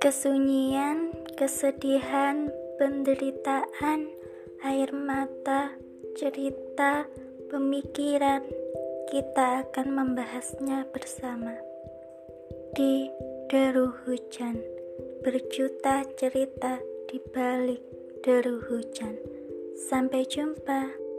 Kesunyian, kesedihan, penderitaan, air mata, cerita, pemikiran, kita akan membahasnya bersama. Di deru hujan, berjuta cerita di balik deru hujan. Sampai jumpa.